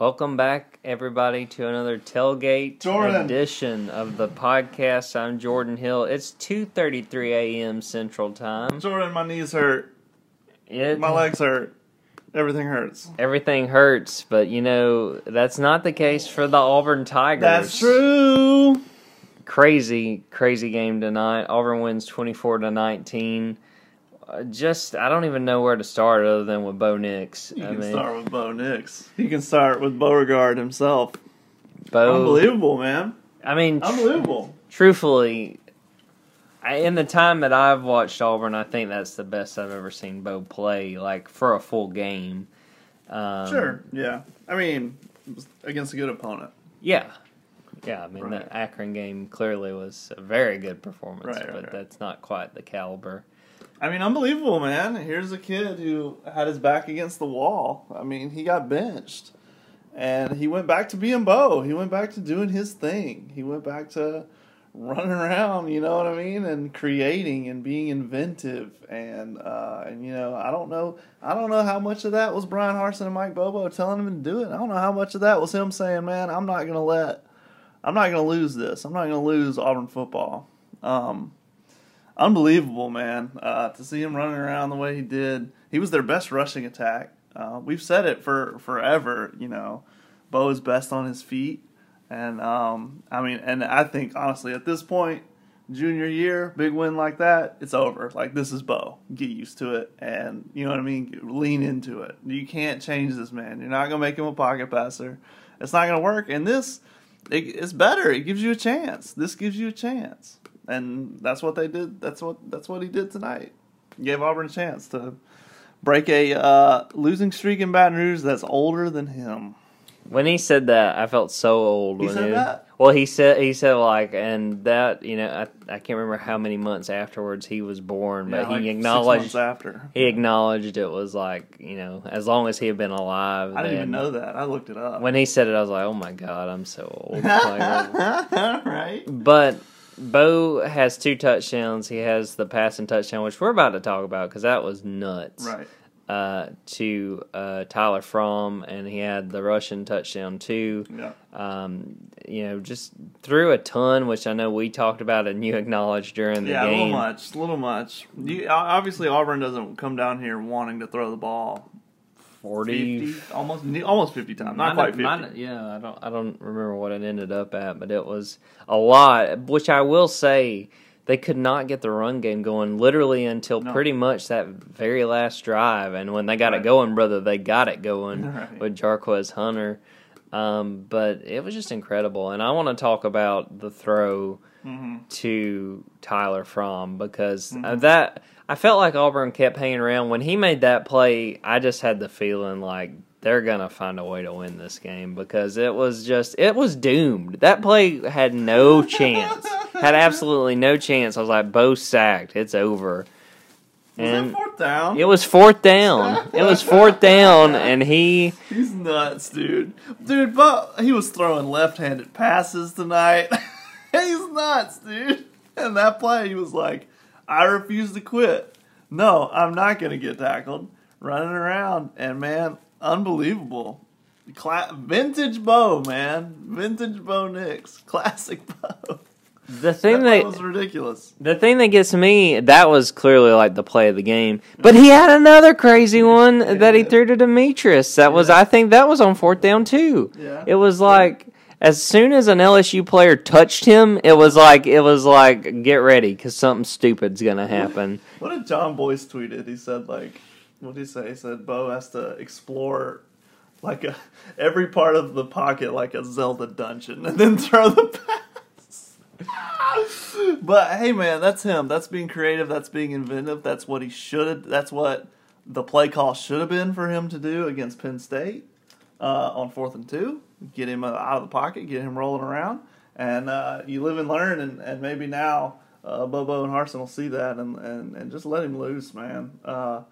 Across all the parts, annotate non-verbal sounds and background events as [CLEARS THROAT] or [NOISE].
Welcome back, everybody, to another tailgate Jordan. edition of the podcast. I'm Jordan Hill. It's 2:33 a.m. Central Time. Jordan, my knees hurt. It, My legs hurt. Everything hurts. Everything hurts, but you know that's not the case for the Auburn Tigers. That's true. Crazy, crazy game tonight. Auburn wins 24 to 19. Just, I don't even know where to start other than with Bo Nix. You I can mean, start with Bo Nix. You can start with Beauregard himself. Bo. Unbelievable, man. I mean, tr- Unbelievable. truthfully, I, in the time that I've watched Auburn, I think that's the best I've ever seen Bo play, like for a full game. Um, Sure. Yeah. I mean, against a good opponent. Yeah. Yeah, I mean, Right. the Akron game clearly was a very good performance, Right, right, but that's not quite the caliber. I mean, unbelievable, man. Here's a kid who had his back against the wall. I mean, he got benched. And he went back to being Bo. He went back to doing his thing. He went back to running around, you know what I mean, and creating and being inventive. And uh, and you know, I don't know, I don't know how much of that was Bryan Harsin and Mike Bobo telling him to do it. I don't know how much of that was him saying, "Man, I'm not gonna let, I'm not gonna lose this. I'm not gonna lose Auburn football." Um, unbelievable, man. Uh, to see him running around the way he did, he was their best rushing attack. Uh, we've said it for forever. You know, Bo is best on his feet, and um, I mean, and I think honestly, at this point, junior year, big win like that, it's over. Like this is Bo. Get used to it, and you know what I mean. Lean into it. You can't change this man. You're not gonna make him a pocket passer. It's not gonna work. And this, it, it's better. It gives you a chance. This gives you a chance, and that's what they did. That's what that's what he did tonight. Gave Auburn a chance to break a uh, losing streak in Baton Rouge that's older than him. When he said that, I felt so old. He said that? Well, he said he said like, and that you know, I I can't remember how many months afterwards he was born, but Yeah, like he acknowledged after. he acknowledged it was like you know, as long as he had been alive. I didn't even know that. I looked it up. When he said it, I was like, oh my god, I'm so old. [LAUGHS] Right? But Bo has two touchdowns. He has the passing touchdown, which we're about to talk about because that was nuts. Right. Uh, to uh, Tyler Fromm, and he had the Russian touchdown too. Yeah. Um, you know, just threw a ton, which I know we talked about and you acknowledged during the Yeah, a little game. much, a little much. You, obviously, Auburn doesn't come down here wanting to throw the ball Forty, 50, almost almost fifty times, not quite fifty. mine- yeah, I don't, I don't remember what it ended up at, but it was a lot. Which I will say, they could not get the run game going literally until No. pretty much that very last drive. And when they got Right. it going, brother, they got it going [LAUGHS] Right. with Jarquez Hunter. Um, but it was just incredible, and I want to talk about the throw hmm to Tyler Fromm because uh, Mhm. that I felt like Auburn kept hanging around when he made that play. I just had the feeling like they're gonna find a way to win this game because it was just it was doomed. That play had no chance, [LAUGHS] had absolutely no chance. I was like, Bo sacked, it's over. Was And it fourth down? it was fourth down. It was fourth down, and he [LAUGHS] He's nuts, dude. Dude, but he was throwing left-handed passes tonight. [LAUGHS] He's nuts, dude. And that play, he was like, "I refuse to quit. No, I'm not gonna get tackled." Running around, and man, unbelievable. Cla- vintage Bo, man. Vintage Bo Nix. [LAUGHS] Classic Bo. the thing that that was ridiculous. The thing that gets me, that was clearly like the play of the game. But he had another crazy one that he threw to Demetrius. That was, Yeah. I think, that was on fourth down too. Yeah. It was like as soon as an LSU player touched him, it was like it was like get ready because something stupid's gonna happen. [LAUGHS] What did John Boyce tweeted? He said like, what did he say? He said Bo has to explore like a every part of the pocket like a Zelda dungeon and then [LAUGHS] throw the pass. but hey, man, that's him. That's being creative. That's being inventive. That's what he should. That's what the play call should have been for him to do against Penn State uh, on fourth and two. Get him uh, out of the pocket. Get him rolling around. And uh, you live and learn. And, and maybe now uh, Bobo and Harsin will see that and, and, and just let him loose, man. Uh,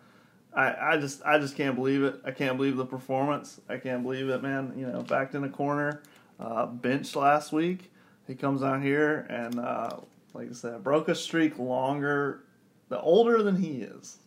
I, I just I just can't believe it. I can't believe the performance. I can't believe it, man. You know, backed in a corner, uh, benched last week. He comes out here and, uh, like I said, broke a streak longer, the older than he is.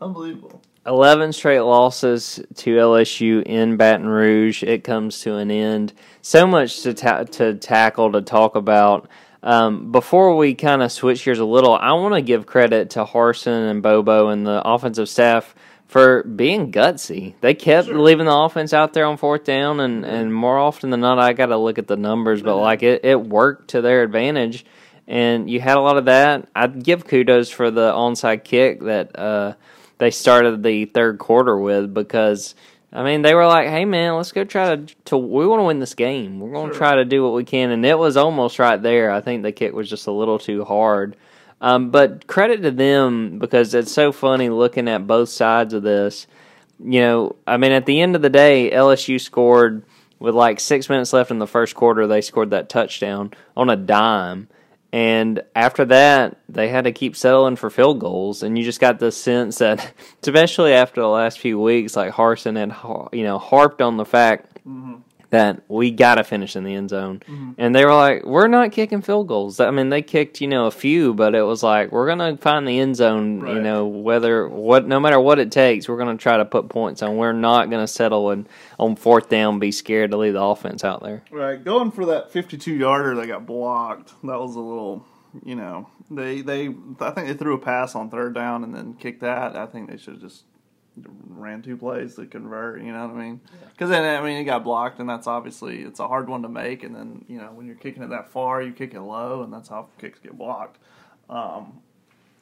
Unbelievable. 11 straight losses to LSU in Baton Rouge. It comes to an end. So much to ta- to tackle to talk about. Um, before we kind of switch gears a little, I want to give credit to Harsin and Bobo and the offensive staff for being gutsy. They kept Sure. leaving the offense out there on fourth down, and, and more often than not, I got to look at the numbers, but like it, it worked to their advantage. And you had a lot of that. I'd give kudos for the onside kick that uh, they started the third quarter with because I mean they were like, "Hey man, let's go try to, to we want to win this game. We're going to Sure. try to do what we can." And it was almost right there. I think the kick was just a little too hard. Um, but credit to them because it's so funny looking at both sides of this. You know, I mean, at the end of the day, LSU scored with like six minutes left in the first quarter. They scored that touchdown on a dime. And after that, they had to keep settling for field goals, and you just got the sense that, [LAUGHS] especially after the last few weeks, like Harsin had, you know, harped on the fact mm-hmm. That we got to finish in the end zone, mm-hmm. and they were like, "We're not kicking field goals." I mean, they kicked, you know, a few, but it was like, "We're gonna find the end zone, you know, whether what, no matter what it takes, we're gonna try to put points on. We're not gonna settle and on fourth down, be scared to leave the offense out there." Right, going for that 52 yarder that got blocked. That was a little, you know, they they I think they threw a pass on third down and then kicked that. I think they should have just ran two plays to convert. You know what I mean? Because then I mean it got blocked, and that's obviously it's a hard one to make. And then you know when you're kicking it that far, you kick it low, and that's how kicks get blocked. Um,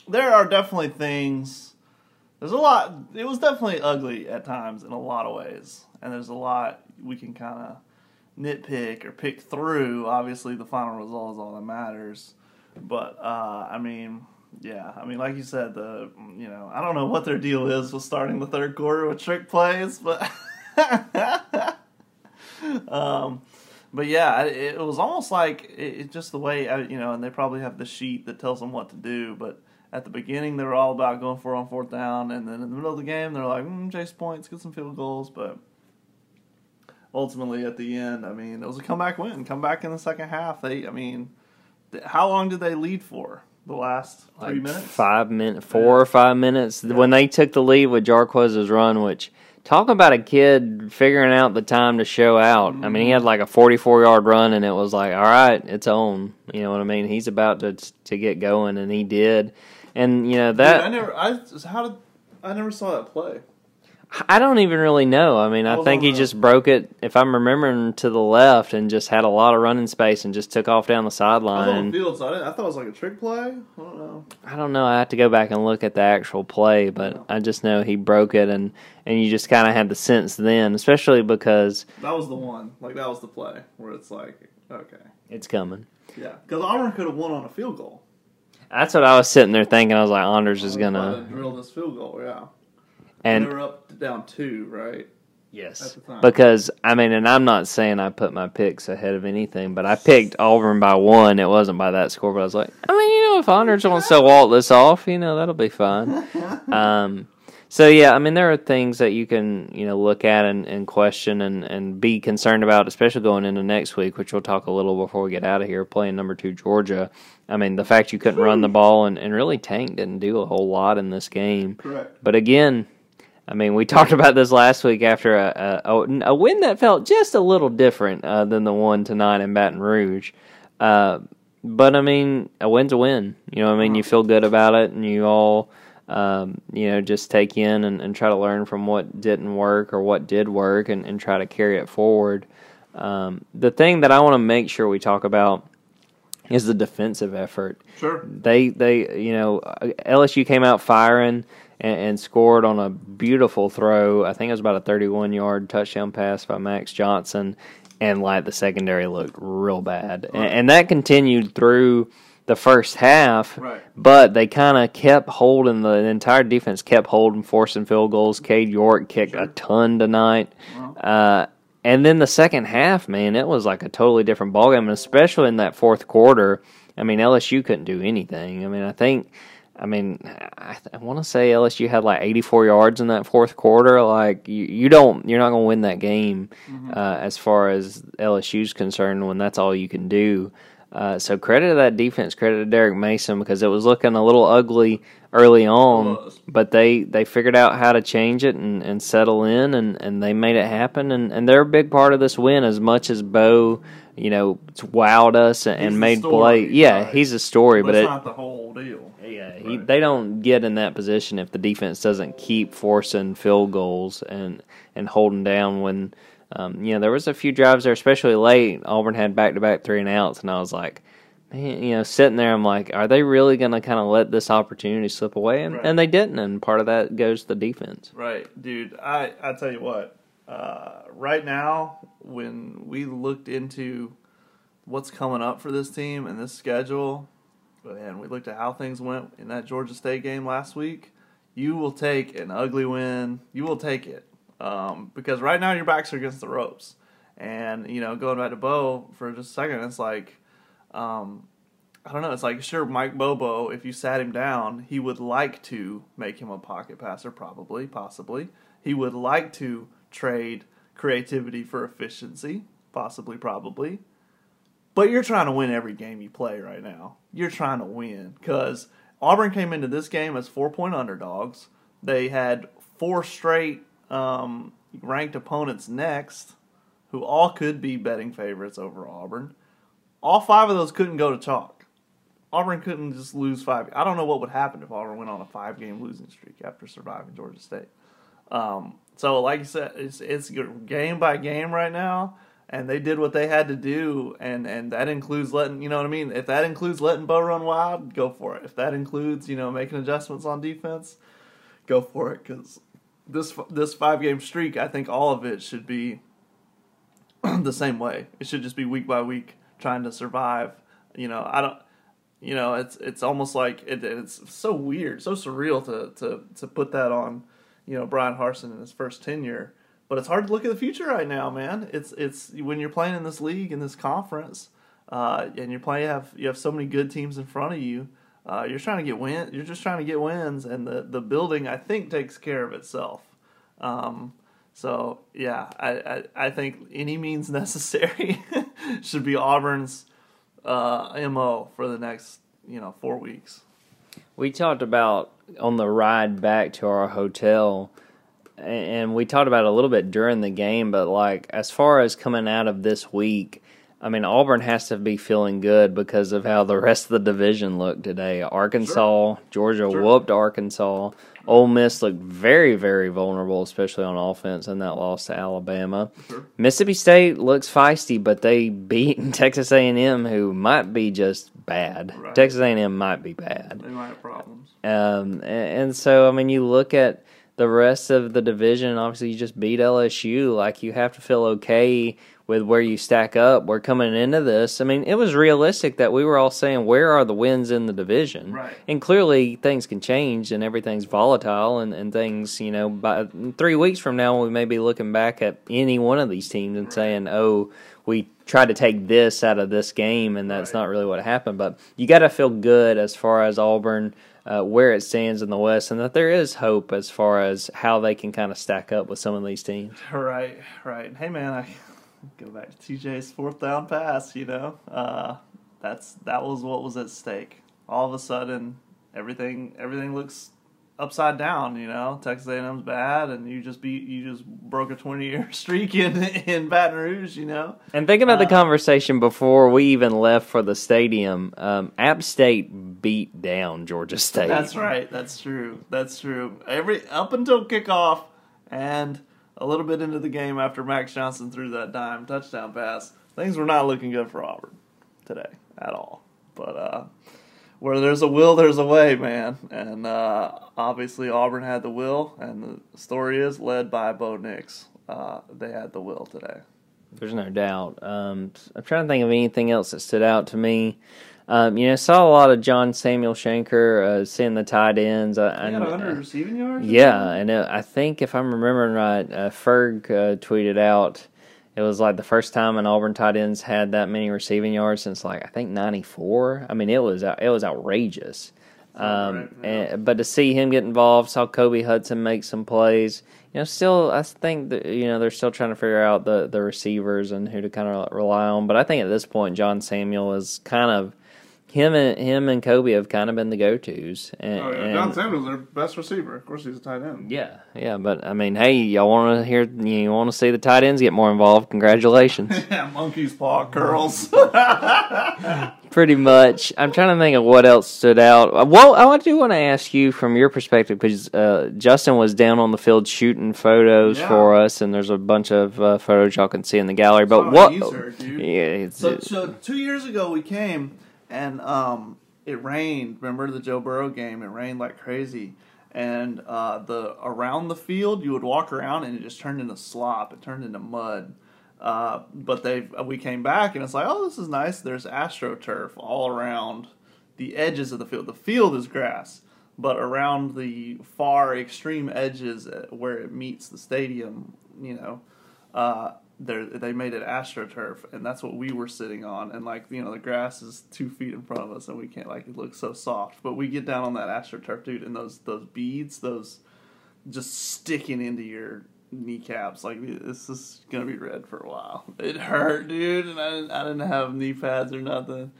there are definitely things. There's a lot. It was definitely ugly at times in a lot of ways, and there's a lot we can kind of nitpick or pick through. Obviously, the final result is all that matters. But uh, I mean, yeah, I mean, like you said, the you know, I don't know what their deal is with starting the third quarter with trick plays, but [LAUGHS] um, but yeah, it, was almost like it, it just the way I, you know, and they probably have the sheet that tells them what to do, but. At the beginning, they were all about going for on fourth down, and then in the middle of the game, they're like, mm, "Chase points, get some field goals." But ultimately at the end, I mean, it was a comeback win. Comeback in the second half. They, I mean, how long did they lead for? The last three like minutes. five minutes, four or five minutes. When they took the lead with Jarquez's run, which talk about a kid figuring out the time to show out. I mean, he had like a forty-four yard run, and it was like, all right, it's on. You know what I mean? He's about to to get going, and he did. And you know Dude, I never. I how did I never saw that play. I don't even really know. I mean, I think on he just broke it. If I'm remembering to the left, and just had a lot of running space, and just took off down the I was sideline. on the field, so I, didn't, I thought it was like a trick play. I don't know. I don't know. I have to go back and look at the actual play, but I just know he broke it, and and you just kind of had the sense then, especially because That was the one. Like that was the play where it's like, okay, it's coming. yeah, because Auburn could have won on a field goal. That's what I was sitting there thinking. I was like, Anders is gonna, to drill this field goal. Yeah, and we were up down two, right? Yes, because I mean, and I'm not saying I put my picks ahead of anything, but I picked Auburn by one. It wasn't by that score, but I was like, I mean, you know, if Anders wants to walt this off, you know, that'll be fine. Um, so yeah, I mean, there are things that you can you know look at and, and question and, and be concerned about, especially going into next week, which we'll talk a little before we get out of here. Playing number two Georgia, I mean, the fact you couldn't run the ball and, and really Tank didn't do a whole lot in this game. Correct. But again, I mean, we [LAUGHS] talked about this last week after a, a, a- win that felt just a little different uh, than the one tonight in Baton Rouge. Uh, but I mean, a win's a win. You know, what I mean, you feel good about it, and you all, um, you know, just take in and, and try to learn from what didn't work or what did work, and, and try to carry it forward. Um, the thing that I want to make sure we talk about is the defensive effort Sure. they they you know LSU came out firing and, and scored on a beautiful throw. I think it was about a 31 yard touchdown pass by Max Johnson, and like the secondary looked real bad, and, and that continued through the first half. Right. But they kind of kept holding the, the entire defense kept holding, forcing field goals. Cade York kicked a ton tonight. Uh, and then the second half, man, it was like a totally different ballgame, and especially in that fourth quarter. I mean, LSU couldn't do anything. I mean, I think, I mean, I, I want to say LSU had like 84 yards in that fourth quarter. Like, you, you don't, you're not going to win that game uh, as far as LSU's concerned when that's all you can do. Uh, so credit to that defense, credit to Derek Mason because it was looking a little ugly early on, but they, they figured out how to change it and, and settle in, and, and they made it happen. And, and they're a big part of this win as much as Bo, you know, wowed us and, made story, play. Yeah, right. he's a story, But but it's it, not the whole deal. Yeah, Right. they don't get in that position if the defense doesn't keep forcing field goals and and holding down when um, you know there was a few drives there, especially late. Auburn had back to back three and outs, and I was like, man, you know, sitting there, I'm like, are they really going to kind of let this opportunity slip away? And, Right. and they didn't, and part of that goes to the defense. Right, dude. I I tell you what. Uh, right now, when we looked into what's coming up for this team and this schedule, and we looked at how things went in that Georgia State game last week, you will take an ugly win. You will take it um, because right now your backs are against the ropes. And you know, going back to Bo for just a second, it's like. Um, I don't know. It's like sure, Mike Bobo. If you sat him down, he would like to make him a pocket passer, probably, possibly. He would like to trade creativity for efficiency, possibly, probably. But you're trying to win every game you play right now. You're trying to win because Auburn came into this game as four point underdogs. They had four straight um, ranked opponents next, who all could be betting favorites over Auburn. All five of those couldn't go to chalk. Auburn couldn't just lose five. I don't know what would happen if Auburn went on a five game losing streak after surviving Georgia State. Um, so, like I said, it's it's game by game right now, and they did what they had to do, and and that includes letting you know what I mean. If that includes letting Bo run wild, go for it. If that includes you know making adjustments on defense, go for it. Because this this five game streak, I think all of it should be [CLEARS THROAT] the same way. It should just be week by week trying to survive. You know, I don't. You know, it's it's almost like it, it's so weird, so surreal to to to put that on. You know, Bryan Harsin in his first tenure, but it's hard to look at the future right now, man. It's it's when you're playing in this league in this conference, uh, and you're playing have you have so many good teams in front of you. Uh, you're trying to get win. You're just trying to get wins, and the the building I think takes care of itself. Um, so yeah, I, I, I think any means [LAUGHS] necessary should be Auburn's uh, mo for the next you know four weeks. We talked about on the ride back to our hotel, and we talked about it a little bit during the game, but like as far as coming out of this week, I mean Auburn has to be feeling good because of how the rest of the division looked today. Arkansas, Georgia Sure. whooped Arkansas. Ole Miss looked very, very vulnerable, especially on offense in that loss to Alabama. Sure. Mississippi State looks feisty, but they [LAUGHS] beat Texas A&M, who might be just bad. Right. Texas A&M might be bad. They might have problems. Um, and, and so, I mean, you look at the rest of the division. Obviously, you just beat LSU. Like you have to feel okay with where you stack up. We're coming into this. I mean, it was realistic that we were all saying, "Where are the wins in the division?" Right. And clearly, things can change, and everything's volatile, and, and things. You know, by three weeks from now, we may be looking back at any one of these teams and saying, "Oh." We tried to take this out of this game, and that's Right. not really what happened. But you got to feel good as far as Auburn, uh, where it stands in the West, and that there is hope as far as how they can kind of stack up with some of these teams. Right, right. Hey man, I [LAUGHS] go back to TJ's fourth down pass. You know, uh, that's that was what was at stake. All of a sudden, everything everything looks upside down. You know, Texas A&M's bad, and you just beat you just broke a twenty year [LAUGHS] streak in in Baton Rouge. You know, And think about the Uh, conversation before we even left for the stadium. Um, App State beat down Georgia State. That's right. That's true. That's true. Every up until kickoff and a little bit into the game after Max Johnson threw that dime touchdown pass, things were not looking good for Auburn today at all. But uh, where there's a will, there's a way, man. And uh, obviously Auburn had the will, and the story is led by Bo Nix. Uh, they had the will today. There's no doubt. Um, I'm trying to think of anything else that stood out to me. Um, you know, saw a lot of John Samuel Shenker uh, seeing the tight ends. Uh, They and, got 100 uh, receiving yards. Yeah, and it, I think if I'm remembering right, uh, Ferg uh, tweeted out it was like the first time an Auburn tight ends had that many receiving yards since like I think '94. I mean, it was it was outrageous. Um, right, yeah. and, but to see him get involved, saw Kobe Hudson make some plays. You know, still, I think that you know they're still trying to figure out the the receivers and who to kind of rely on. But I think at this point, John Samuel is kind of him and him and Kobe have kind of been the go tos. And, Oh, yeah. and- John Samuel's their best receiver. Of course, he's a tight end. yeah, yeah, but I mean, hey, y'all want to hear? You want to see the tight ends get more involved? Congratulations. [LAUGHS] Yeah, monkey's paw curls. [LAUGHS] [LAUGHS] Pretty much. I'm trying to think of what else stood out. Uh, Well, I do want to ask you from your perspective because uh, Justin was down on the field shooting photos Yeah. for us, and there's a bunch of uh, photos y'all can see in the gallery. But what? Easter, dude. Yeah, it's, So, so two years ago we came and um, it rained. Remember the Joe Burrow game? It rained like crazy, and uh, the around the field you would walk around and it just turned into slop. It turned into mud. Uh, but they we came back and it's like, oh, this is nice. There's astroturf all around the edges of the field. The field is grass, but around the far extreme edges uh, where it meets the stadium, you know, uh, they made it astroturf, and that's what we were sitting on. And like you know, the grass is two feet in front of us, and we can't like it looks so soft. But we get down on that astroturf, dude, and those those beads, those just sticking into your kneecaps. Like this is gonna be red for a while. It hurt, dude, and I didn't, I didn't have knee pads or nothing,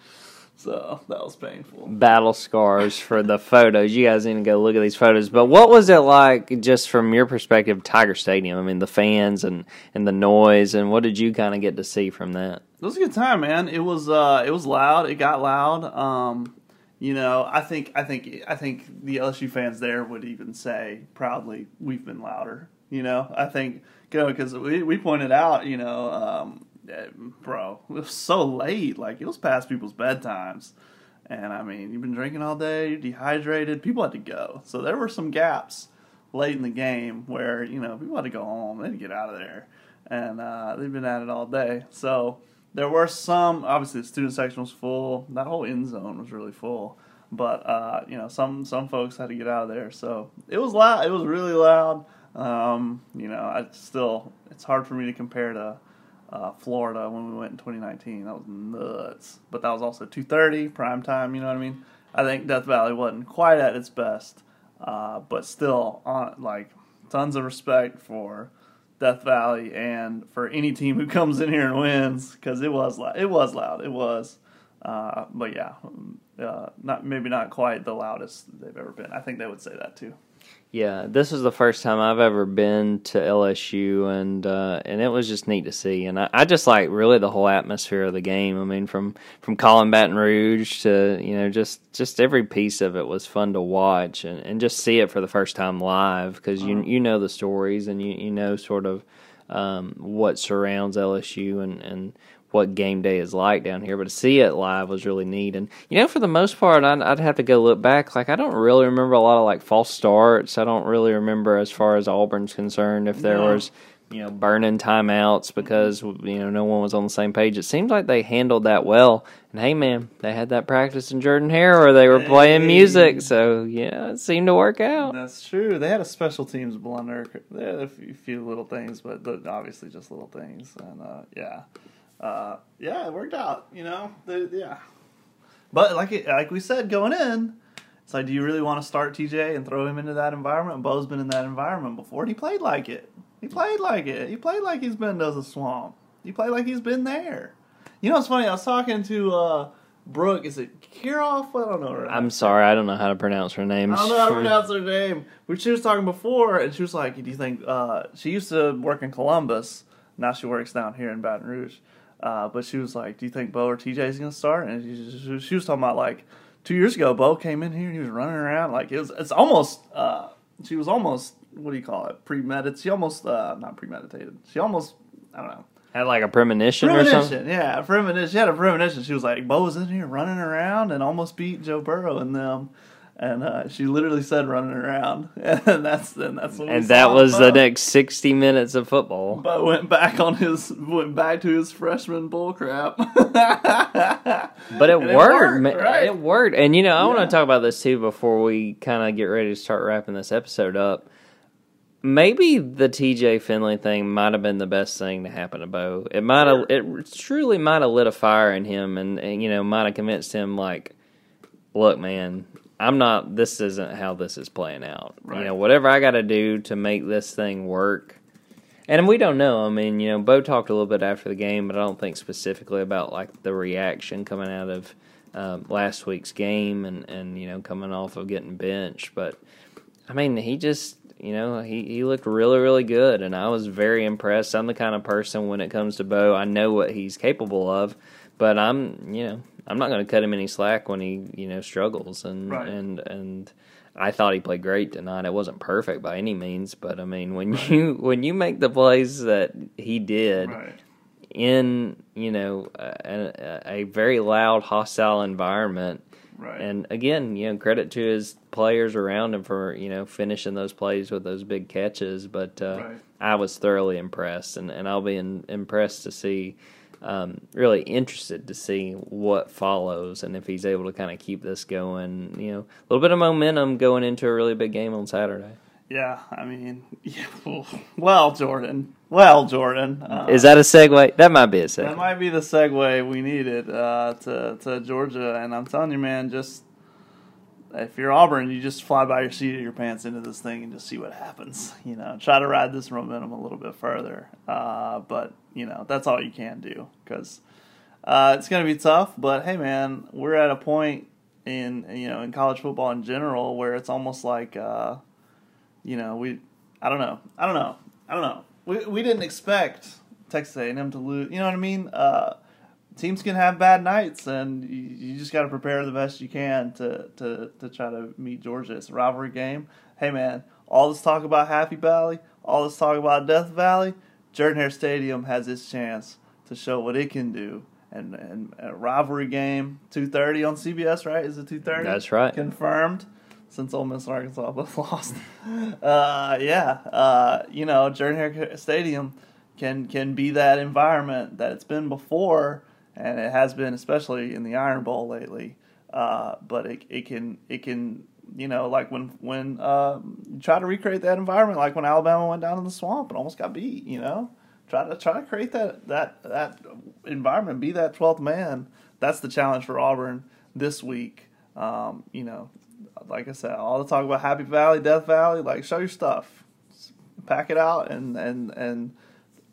so that was painful. battle scars for the photos. You guys need to go look at these photos. But what was it like, just from your perspective, Tiger Stadium? I mean, the fans and and the noise, and what did you kind of get to see from that? It was a good time, man. It was uh, it was loud. It got loud. Um, you know, I think I think I think the LSU fans there would even say proudly, "We've been louder." You know, I think go because we we pointed out, you know, um, bro, it was so late. Like it was past people's bedtimes, and I mean, you've been drinking all day, you're dehydrated. People had to go, so there were some gaps late in the game where you know people had to go home, they had to get out of there, and uh, they've been at it all day. So there were some. Obviously, the student section was full. That whole end zone was really full. But uh, you know, some some folks had to get out of there. So it was loud. It was really loud. Um, you know, I still it's hard for me to compare to uh, Florida when we went in 2019. That was nuts. But that was also 2:30 prime time. You know what I mean? I think Death Valley wasn't quite at its best, uh, but still, on like tons of respect for Death Valley and for any team who [LAUGHS] comes in here and wins because it was loud. It was loud. It was. Uh, but yeah, uh, not maybe not quite the loudest they've ever been. I think they would say that too. Yeah, this is the first time I've ever been to LSU, and uh, and it was just neat to see. And I, I just like really the whole atmosphere of the game. I mean, from from calling Baton Rouge to you know just just every piece of it was fun to watch and, and just see it for the first time live because you you know the stories and you you know sort of um, what surrounds LSU and and what game day is like down here, but to see it live was really neat. And you know, for the most part, I'd, I'd have to go look back. Like I don't really remember a lot of like false starts. I don't really remember as far as Auburn's concerned if there No. was you know burning timeouts because you know no one was on the same page. It seems like they handled that well. And hey, man, they had that practice in Jordan Hare where they were playing music, so yeah, it seemed to work out. That's true. They had a special teams blunder. They had a few, few little things, but obviously just little things. And uh, yeah, uh, yeah, it worked out. You know, They- yeah. But like it, like we said going in, it's like, do you really want to start TJ and throw him into that environment? Bo's been in that environment before, and he played like it. He played like it. He played like he's been to the swamp. He played like he's been there. You know, it's funny. I was talking to uh, Brooke. Is it Kiroff? I don't know. her I'm sorry, I don't know how to pronounce her name. I don't know how to pronounce her name. But she was talking before, and she was like, "Do you think uh, she used to work in Columbus? Now she works down here in Baton Rouge." Uh, but she was like, "Do you think Bo or TJ is gonna start?" And she, she, was talking about like two years ago, Bo came in here and he was running around like it was. It's almost. Uh, she was almost. What do you call it? Premeditated. She almost uh, not premeditated. She almost. I don't know. Had like a premonition, or something. Premonition, yeah, premonition. She had a premonition. She was like, Bo was in here running around and almost beat Joe Burrow and them. And uh, she literally said running around, [LAUGHS] and that's and that's And that was the next sixty minutes of football. But went back on his went back to his freshman bull crap. [LAUGHS] But it And it worked, worked, right? It worked. And you know, I want to talk about this too before we kind of get ready to start wrapping this episode up. Maybe the TJ Finley thing might have been the best thing to happen to Bo. It might have, it truly might have lit a fire in him, and, and you know, might have convinced him like, look, man, I'm not. This isn't how this is playing out. Right. You know, whatever I got to do to make this thing work. And we don't know. I mean, you know, Bo talked a little bit after the game, but I don't think specifically about like the reaction coming out of um, last week's game and and you know coming off of getting benched. But I mean, he just you know he he looked really really good, and I was very impressed. I'm the kind of person when it comes to Bo, I know what he's capable of, but I'm you know I'm not going to cut him any slack when he you know struggles and Right. and and I thought he played great tonight. It wasn't perfect by any means, but I mean when you when you make the plays that he did Right. in you know a, a, a very loud hostile environment. Right. And again, you know, credit to his players around him for you know finishing those plays with those big catches. But uh, Right. I was thoroughly impressed, and, and I'll be in, impressed to see, um, really interested to see what follows, and if he's able to kind of keep this going. You know, a little bit of momentum going into a really big game on Saturday. yeah, I mean, [LAUGHS] yeah, well, Jordan. Well, Jordan. Uh, Is that a segue? That might be a segue. That might be the segue we needed uh, to to Georgia, and I'm telling you, man, just if you're Auburn, you just fly by your seat of your pants into this thing and just see what happens. You know, try to ride this momentum a little bit further, uh, but you know that's all you can do because uh, it's going to be tough. But hey, man, we're at a point in you know in college football in general where it's almost like uh, you know we I don't know I don't know I don't know we we didn't expect Texas A&M to lose. You know what I mean? Uh, teams can have bad nights, and you, you just got to prepare the best you can to, to to try to meet Georgia. It's a rivalry game. Hey man, all this talk about Happy Valley, all this talk about Death Valley, Jordan Hare Stadium has its chance to show what it can do. And, and a rivalry game, two thirty on CBS, right? Is it two thirty? That's right. confirmed since Ole Miss and Arkansas both [LAUGHS] lost. Uh, yeah, uh, you know, Jordan Hare Stadium can can be that environment that it's been before, and it has been especially in the Iron Bowl lately. Uh, but it it can it can you know like when when uh, you try to recreate that environment, like when Alabama went down in the swamp and almost got beat. You know, try to try to create that that that environment, be that twelfth man. That's the challenge for Auburn this week. Um, you know, like I said, all the talk about Happy Valley, Death Valley, like show your stuff, pack it out, and and and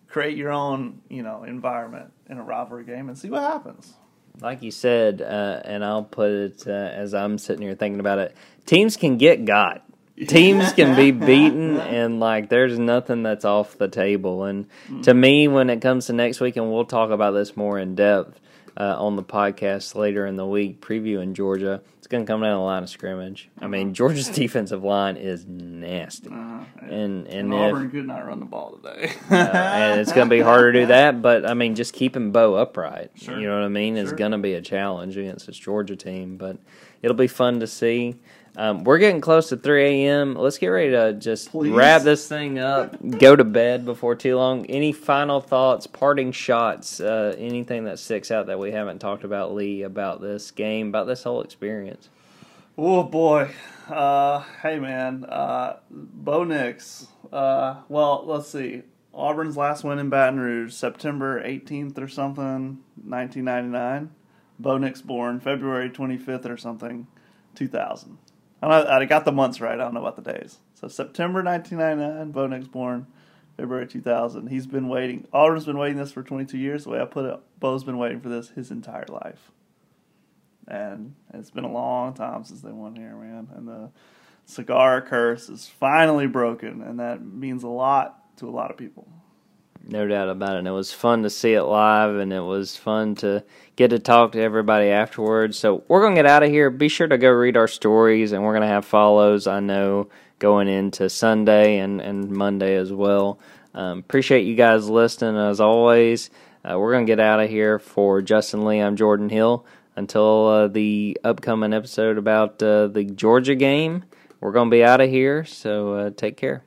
create your own you know environment in a rivalry game and see what happens. like you said, uh, and I'll put it uh, as I'm sitting here thinking about it. Teams can get got. [LAUGHS] Teams can be beaten, and like there's nothing that's off the table. And to me, when it comes to next week, and we'll talk about this more in depth uh, on the podcast later in the week, previewing Georgia, it's going to come down the line of scrimmage. I mean, Georgia's [LAUGHS] defensive line is nasty, Uh, and and and if, Auburn could not run the ball today, [LAUGHS] uh, and it's going to be harder to do [LAUGHS] that. But I mean, just keeping Bo upright, Sure. you know what I mean, is going to be a challenge against this Georgia team. But it'll be fun to see. Um, we're getting close to 3 a.m. Let's get ready to just Please. wrap this thing up, go to bed before too long. Any final thoughts, parting shots, uh, anything that sticks out that we haven't talked about, Lee, about this game, about this whole experience? Oh boy. Uh, hey man. Uh, Bo Nix. Uh, well, let's see. Auburn's last win in Baton Rouge, September 18th or something, 1999. Bo Nix born February 25th or something, 2000. I, know, I got the months right. I don't know about the days. So September 1999, Bo Nix born February 2000. He's been waiting. Auburn's been waiting this for 22 years. The way I put it, Bo's been waiting for this his entire life and it's been a long time since they won here, man. And the cigar curse is finally broken, and that means a lot to a lot of people. No doubt about it. And it was fun to see it live, and it was fun to get to talk to everybody afterwards. So we're going to get out of here. Be sure to go read our stories, and we're going to have follows, I know, going into Sunday and, and Monday as well. Um, appreciate you guys listening as always. Uh, we're going to get out of here for Justin Lee. I'm Jordan Hill. Until uh, the upcoming episode about uh, the Georgia game, we're going to be out of here. So uh, take care.